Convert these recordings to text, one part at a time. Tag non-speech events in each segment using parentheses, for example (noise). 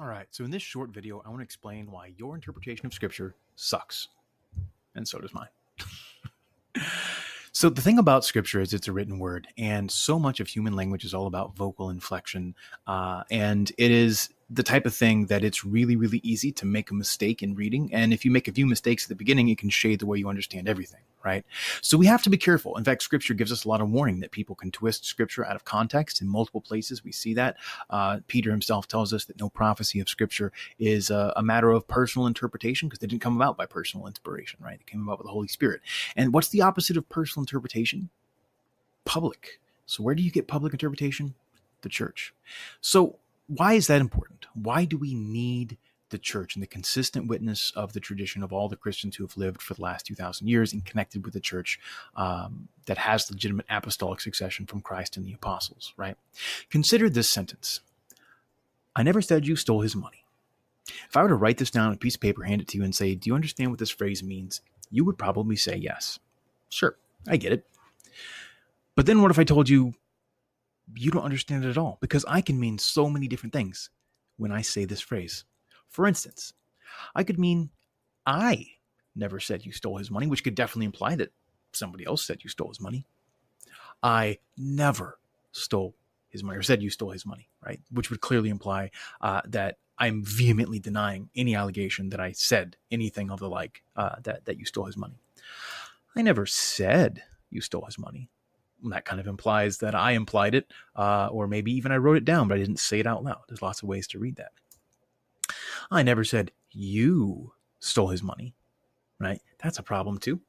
All right, so in this short video, I want to explain why your interpretation of Scripture sucks. And so does mine. (laughs) so, the thing about Scripture is it's a written word, and so much of human language is all about vocal inflection. Uh, and it is the type of thing that it's really, really easy to make a mistake in reading. And if you make a few mistakes at the beginning, it can shade the way you understand everything, right? So we have to be careful. In fact, scripture gives us a lot of warning that people can twist scripture out of context in multiple places. We see that. Uh, Peter himself tells us that no prophecy of scripture is a, a matter of personal interpretation because they didn't come about by personal inspiration, right? They came about with the Holy Spirit. And what's the opposite of personal interpretation? Public. So where do you get public interpretation? The church. So why is that important? Why do we need the church and the consistent witness of the tradition of all the Christians who have lived for the last 2,000 years and connected with the church um, that has legitimate apostolic succession from Christ and the apostles, right? Consider this sentence I never said you stole his money. If I were to write this down on a piece of paper, hand it to you, and say, Do you understand what this phrase means? You would probably say yes. Sure, I get it. But then what if I told you, you don't understand it at all because I can mean so many different things when I say this phrase. For instance, I could mean I never said you stole his money, which could definitely imply that somebody else said you stole his money. I never stole his money or said you stole his money, right? Which would clearly imply uh, that I'm vehemently denying any allegation that I said anything of the like uh, that that you stole his money. I never said you stole his money that kind of implies that I implied it, uh, or maybe even I wrote it down, but I didn't say it out loud. There's lots of ways to read that. I never said you stole his money, right? That's a problem too.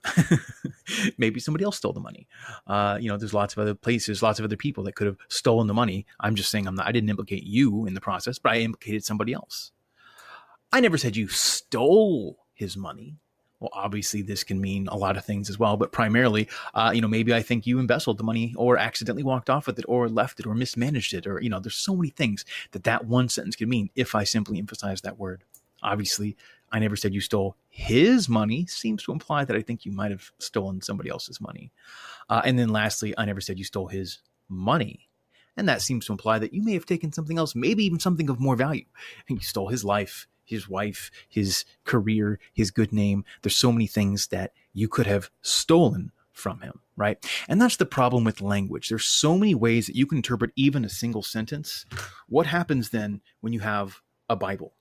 (laughs) maybe somebody else stole the money. Uh, you know, there's lots of other places, lots of other people that could have stolen the money. I'm just saying I'm not, I didn't implicate you in the process, but I implicated somebody else. I never said you stole his money well, obviously this can mean a lot of things as well, but primarily, uh, you know, maybe I think you embezzled the money or accidentally walked off with it or left it or mismanaged it or, you know, there's so many things that that one sentence can mean if I simply emphasize that word. Obviously, I never said you stole his money seems to imply that I think you might have stolen somebody else's money. Uh, and then lastly, I never said you stole his money. And that seems to imply that you may have taken something else, maybe even something of more value. And (laughs) you stole his life, his wife, his career, his good name. There's so many things that you could have stolen from him, right? And that's the problem with language. There's so many ways that you can interpret even a single sentence. What happens then when you have a Bible,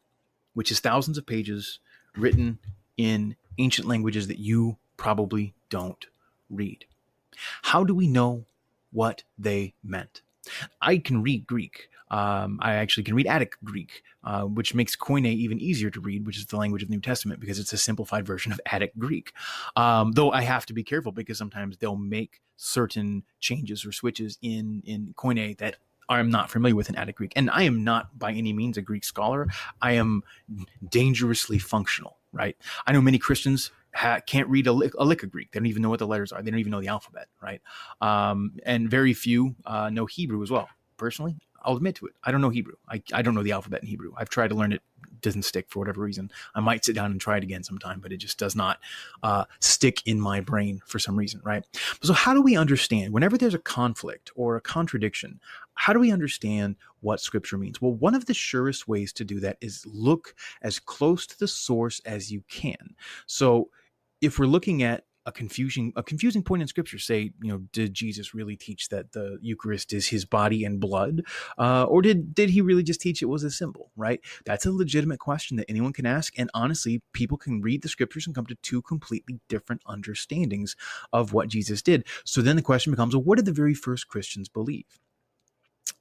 which is thousands of pages written in ancient languages that you probably don't read? How do we know what they meant? I can read Greek. Um, I actually can read Attic Greek, uh, which makes Koine even easier to read, which is the language of the New Testament because it's a simplified version of Attic Greek. Um, though I have to be careful because sometimes they'll make certain changes or switches in in Koine that I'm not familiar with in Attic Greek, and I am not by any means a Greek scholar. I am dangerously functional. Right? I know many Christians ha- can't read a, lick, a lick of Greek. They don't even know what the letters are. They don't even know the alphabet, right? Um, and very few uh, know Hebrew as well. Personally, I'll admit to it. I don't know Hebrew. I, I don't know the alphabet in Hebrew. I've tried to learn it. Doesn't stick for whatever reason. I might sit down and try it again sometime, but it just does not uh, stick in my brain for some reason, right? So how do we understand whenever there's a conflict or a contradiction? How do we understand what Scripture means? Well, one of the surest ways to do that is look as close to the source as you can. So if we're looking at a confusing a confusing point in scripture say you know did jesus really teach that the eucharist is his body and blood uh, or did did he really just teach it was a symbol right? That's a legitimate question that anyone can ask and honestly people can read the scriptures and come to two completely different understandings of what jesus did. So then the question becomes well what did the very first christians believe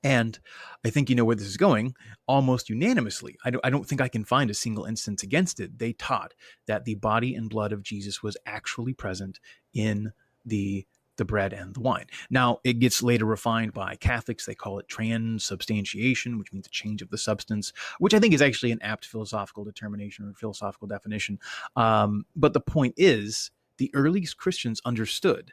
and I think you know where this is going almost unanimously. I don't, I don't think I can find a single instance against it. They taught that the body and blood of Jesus was actually present in the the bread and the wine. Now, it gets later refined by Catholics. They call it transubstantiation, which means a change of the substance, which I think is actually an apt philosophical determination or philosophical definition. Um, but the point is, the earliest Christians understood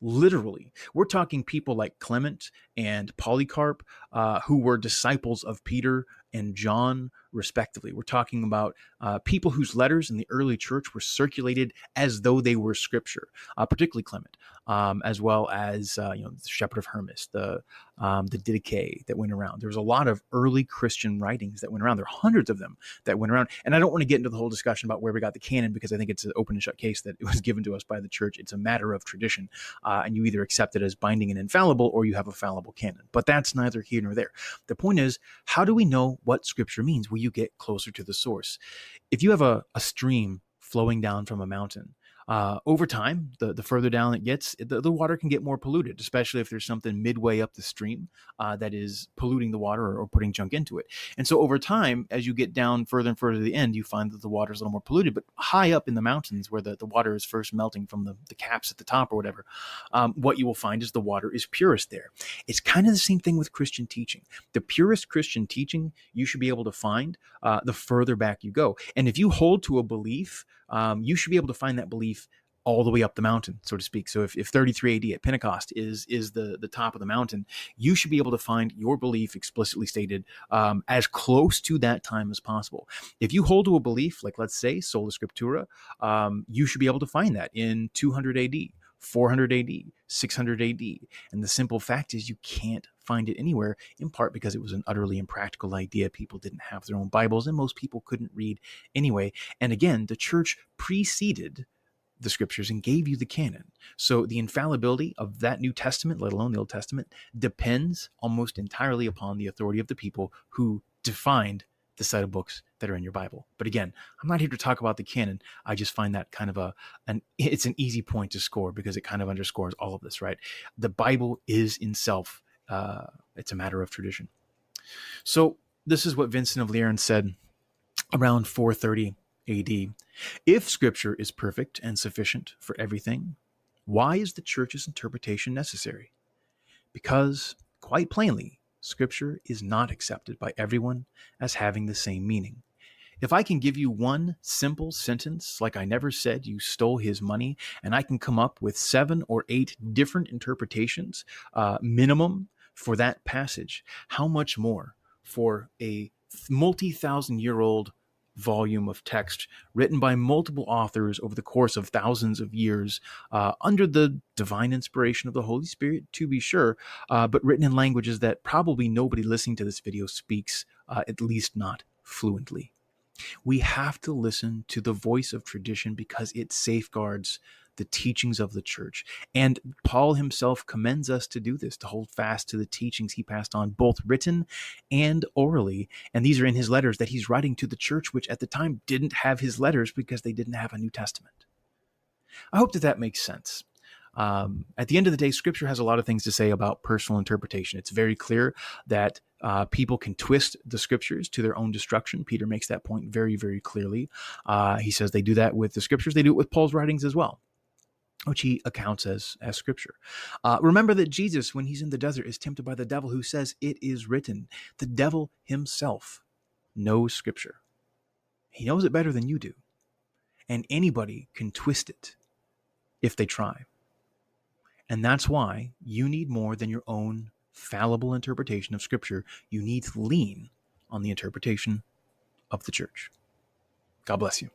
literally. We're talking people like Clement and Polycarp, uh, who were disciples of Peter and John, respectively. We're talking about uh, people whose letters in the early church were circulated as though they were scripture, uh, particularly Clement, um, as well as uh, you know the Shepherd of Hermas, the um, the Didache that went around. There was a lot of early Christian writings that went around. There are hundreds of them that went around, and I don't want to get into the whole discussion about where we got the canon because I think it's an open and shut case that it (laughs) was given to us by the church. It's a matter of tradition, uh, and you either accept it as binding and infallible, or you have a fallible canon. But that's neither here nor there. The point is, how do we know what Scripture means? Will you get closer to the source? If you have a, a stream flowing down from a mountain, uh, over time, the, the further down it gets, the, the water can get more polluted, especially if there's something midway up the stream uh, that is polluting the water or, or, putting junk into it. And so over time, as you get down further and further to the end, you find that the water is a little more polluted. But high up in the mountains, where the, the water is first melting from the, the caps at the top or whatever, um, what you will find is the water is purest there. It's kind of the same thing with Christian teaching. The purest Christian teaching you should be able to find uh, the further back you go. And if you hold to a belief, um, you should be able to find that belief all the way up the mountain, so to speak. So if, if 33 AD at Pentecost is is the the top of the mountain, you should be able to find your belief explicitly stated um, as close to that time as possible. If you hold to a belief, like let's say sola scriptura, um, you should be able to find that in 200 AD. 400 AD, 600 AD. And the simple fact is, you can't find it anywhere, in part because it was an utterly impractical idea. People didn't have their own Bibles, and most people couldn't read anyway. And again, the church preceded the scriptures and gave you the canon. So the infallibility of that New Testament, let alone the Old Testament, depends almost entirely upon the authority of the people who defined the set of books that are in your Bible. But again, I'm not here to talk about the canon. I just find that kind of a an it's an easy point to score because it kind of underscores all of this, right? The Bible is in self uh, it's a matter of tradition. So this is what Vincent of Lerins said around 430 AD. If Scripture is perfect and sufficient for everything, why is the church's interpretation necessary? Because, quite plainly, Scripture is not accepted by everyone as having the same meaning. If I can give you one simple sentence, like I never said you stole his money, and I can come up with seven or eight different interpretations, uh, minimum, for that passage, how much more for a multi thousand year old volume of text written by multiple authors over the course of thousands of years uh, under the divine inspiration of the Holy Spirit, to be sure, uh, but written in languages that probably nobody listening to this video speaks, uh, at least not fluently. We have to listen to the voice of tradition because it safeguards the teachings of the church. And Paul himself commends us to do this, to hold fast to the teachings he passed on, both written and orally. And these are in his letters that he's writing to the church, which at the time didn't have his letters because they didn't have a New Testament. I hope that that makes sense. Um, at the end of the day, Scripture has a lot of things to say about personal interpretation. It's very clear that uh, people can twist the Scriptures to their own destruction. Peter makes that point very, very clearly. Uh, he says they do that with the Scriptures, they do it with Paul's writings as well which he accounts as as scripture. Uh, remember that Jesus, when he's in the desert, is tempted by the devil, who says, "It is written." The devil himself knows scripture. He knows it better than you do, and anybody can twist it if they try. And that's why you need more than your own fallible interpretation of scripture. You need to lean on the interpretation of the church. God bless you.